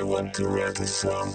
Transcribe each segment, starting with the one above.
I want to write a song.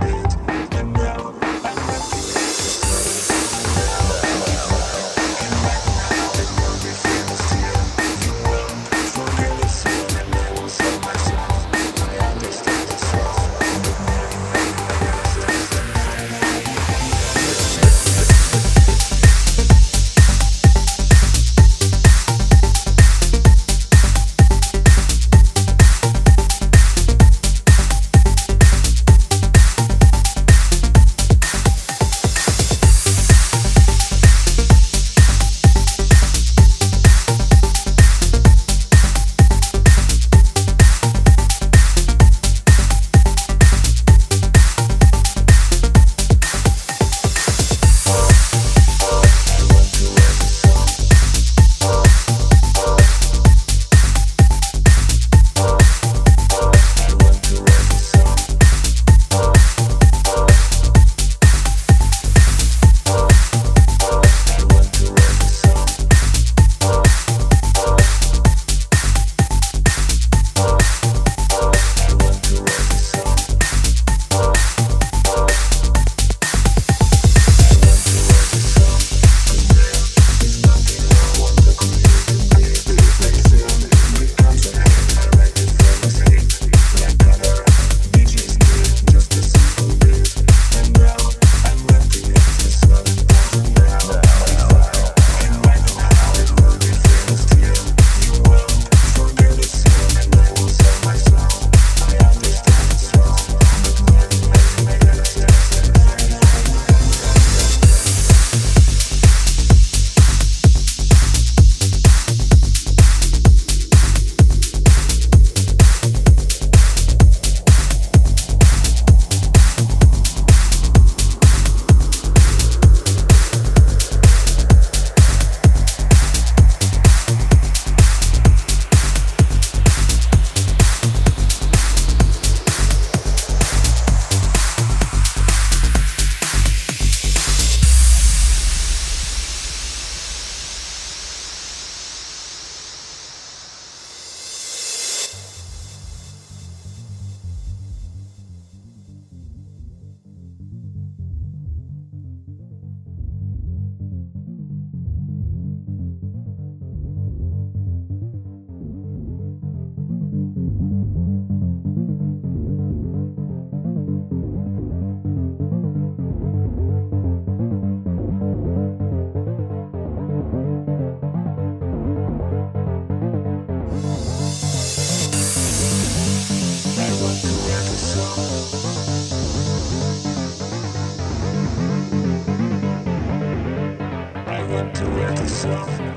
do it yourself.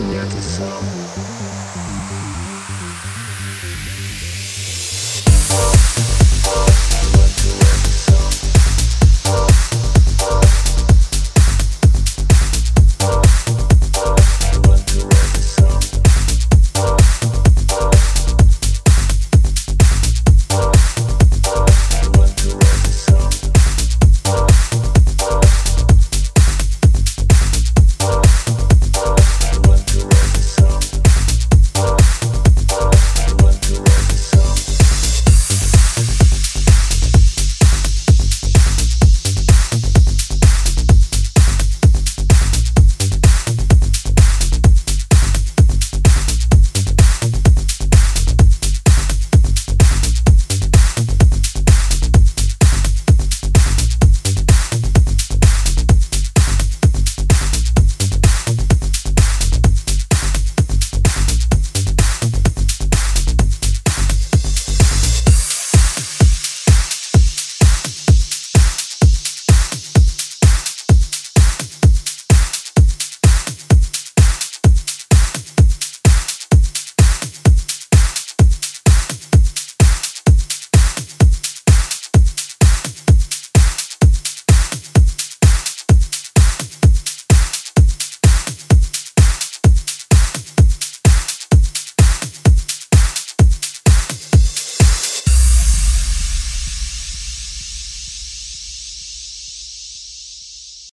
I want to get the song.